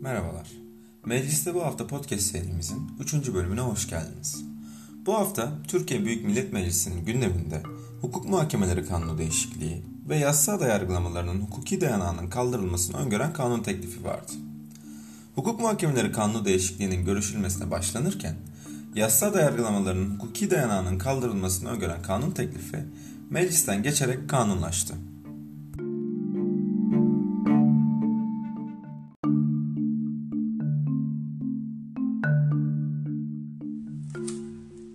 Merhabalar. Mecliste bu hafta podcast serimizin 3. bölümüne hoş geldiniz. Bu hafta Türkiye Büyük Millet Meclisi'nin gündeminde hukuk muhakemeleri kanunu değişikliği ve yasal yargılamalarının hukuki dayanağının kaldırılmasını öngören kanun teklifi vardı. Hukuk muhakemeleri kanunu değişikliğinin görüşülmesine başlanırken, yasal yargılamalarının hukuki dayanağının kaldırılmasını öngören kanun teklifi meclisten geçerek kanunlaştı.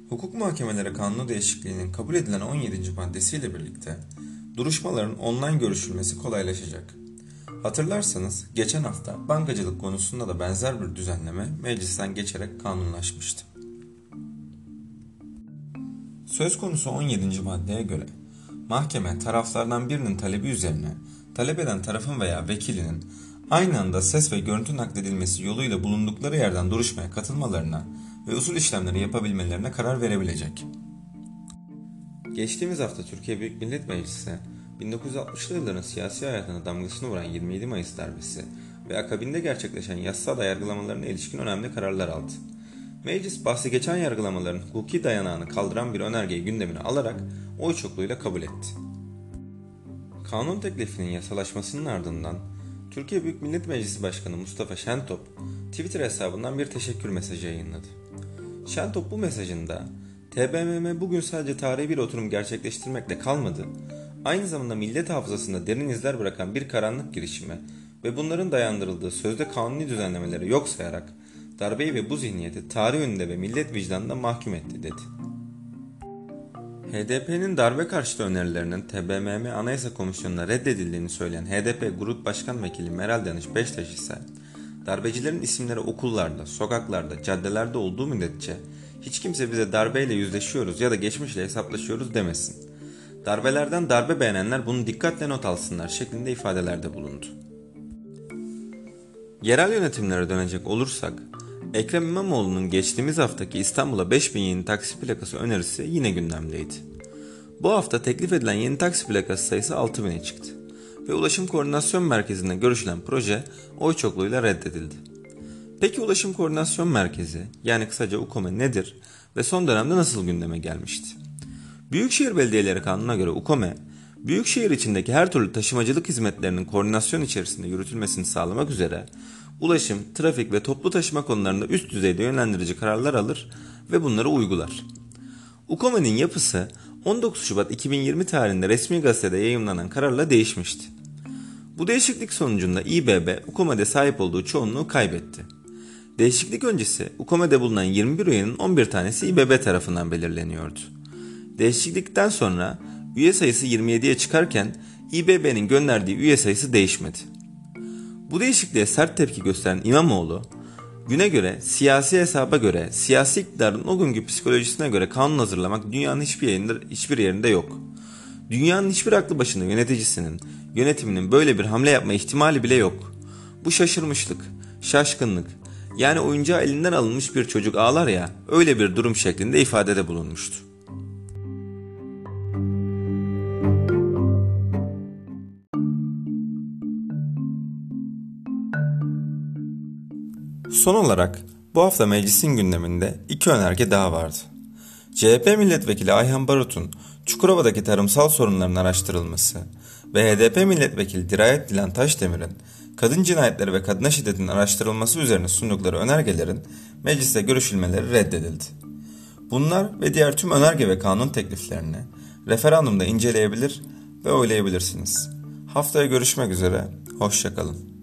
Hukuk muhakemeleri kanunu değişikliğinin kabul edilen 17. maddesiyle birlikte duruşmaların online görüşülmesi kolaylaşacak. Hatırlarsanız geçen hafta bankacılık konusunda da benzer bir düzenleme meclisten geçerek kanunlaşmıştı. Söz konusu 17. maddeye göre mahkeme taraflardan birinin talebi üzerine talep eden tarafın veya vekilinin aynı anda ses ve görüntü nakledilmesi yoluyla bulundukları yerden duruşmaya katılmalarına ve usul işlemleri yapabilmelerine karar verebilecek. Geçtiğimiz hafta Türkiye Büyük Millet Meclisi 1960'lı yılların siyasi hayatına damgasını vuran 27 Mayıs darbesi ve akabinde gerçekleşen yasal yargılamalarına ilişkin önemli kararlar aldı. Meclis bahsi geçen yargılamaların hukuki dayanağını kaldıran bir önergeyi gündemine alarak oy çokluğuyla kabul etti. Kanun teklifinin yasalaşmasının ardından Türkiye Büyük Millet Meclisi Başkanı Mustafa Şentop Twitter hesabından bir teşekkür mesajı yayınladı. Şentop bu mesajında TBMM bugün sadece tarihi bir oturum gerçekleştirmekle kalmadı, aynı zamanda millet hafızasında derin izler bırakan bir karanlık girişime ve bunların dayandırıldığı sözde kanuni düzenlemeleri yok sayarak darbeyi ve bu zihniyeti tarih önünde ve millet vicdanında mahkum etti dedi. HDP'nin darbe karşıtı önerilerinin TBMM Anayasa Komisyonu'na reddedildiğini söyleyen HDP Grup Başkan Vekili Meral Danış Beştaş ise darbecilerin isimleri okullarda, sokaklarda, caddelerde olduğu müddetçe hiç kimse bize darbeyle yüzleşiyoruz ya da geçmişle hesaplaşıyoruz demesin. Darbelerden darbe beğenenler bunu dikkatle not alsınlar şeklinde ifadelerde bulundu. Yerel yönetimlere dönecek olursak, Ekrem İmamoğlu'nun geçtiğimiz haftaki İstanbul'a 5000 yeni taksi plakası önerisi yine gündemdeydi. Bu hafta teklif edilen yeni taksi plakası sayısı 6000'e çıktı ve Ulaşım Koordinasyon Merkezi'nde görüşülen proje oy çokluğuyla reddedildi. Peki Ulaşım Koordinasyon Merkezi yani kısaca UKOME nedir ve son dönemde nasıl gündeme gelmişti? Büyükşehir Belediyeleri Kanunu'na göre UKOME, büyükşehir içindeki her türlü taşımacılık hizmetlerinin koordinasyon içerisinde yürütülmesini sağlamak üzere ulaşım, trafik ve toplu taşıma konularında üst düzeyde yönlendirici kararlar alır ve bunları uygular. UKOME'nin yapısı 19 Şubat 2020 tarihinde resmi gazetede yayımlanan kararla değişmişti. Bu değişiklik sonucunda İBB UKOME'de sahip olduğu çoğunluğu kaybetti. Değişiklik öncesi UKOME'de bulunan 21 üyenin 11 tanesi İBB tarafından belirleniyordu. Değişiklikten sonra üye sayısı 27'ye çıkarken İBB'nin gönderdiği üye sayısı değişmedi. Bu değişikliğe sert tepki gösteren İmamoğlu, güne göre, siyasi hesaba göre, siyasi iktidarın o günkü psikolojisine göre kanun hazırlamak dünyanın hiçbir yerinde, hiçbir yerinde yok. Dünyanın hiçbir aklı başında yöneticisinin, yönetiminin böyle bir hamle yapma ihtimali bile yok. Bu şaşırmışlık, şaşkınlık, yani oyuncağı elinden alınmış bir çocuk ağlar ya, öyle bir durum şeklinde ifadede bulunmuştu. Son olarak bu hafta meclisin gündeminde iki önerge daha vardı. CHP milletvekili Ayhan Barut'un Çukurova'daki tarımsal sorunların araştırılması ve HDP milletvekili Dirayet Dilan Taşdemir'in kadın cinayetleri ve kadına şiddetin araştırılması üzerine sundukları önergelerin mecliste görüşülmeleri reddedildi. Bunlar ve diğer tüm önerge ve kanun tekliflerini referandumda inceleyebilir ve oylayabilirsiniz. Haftaya görüşmek üzere, hoşçakalın.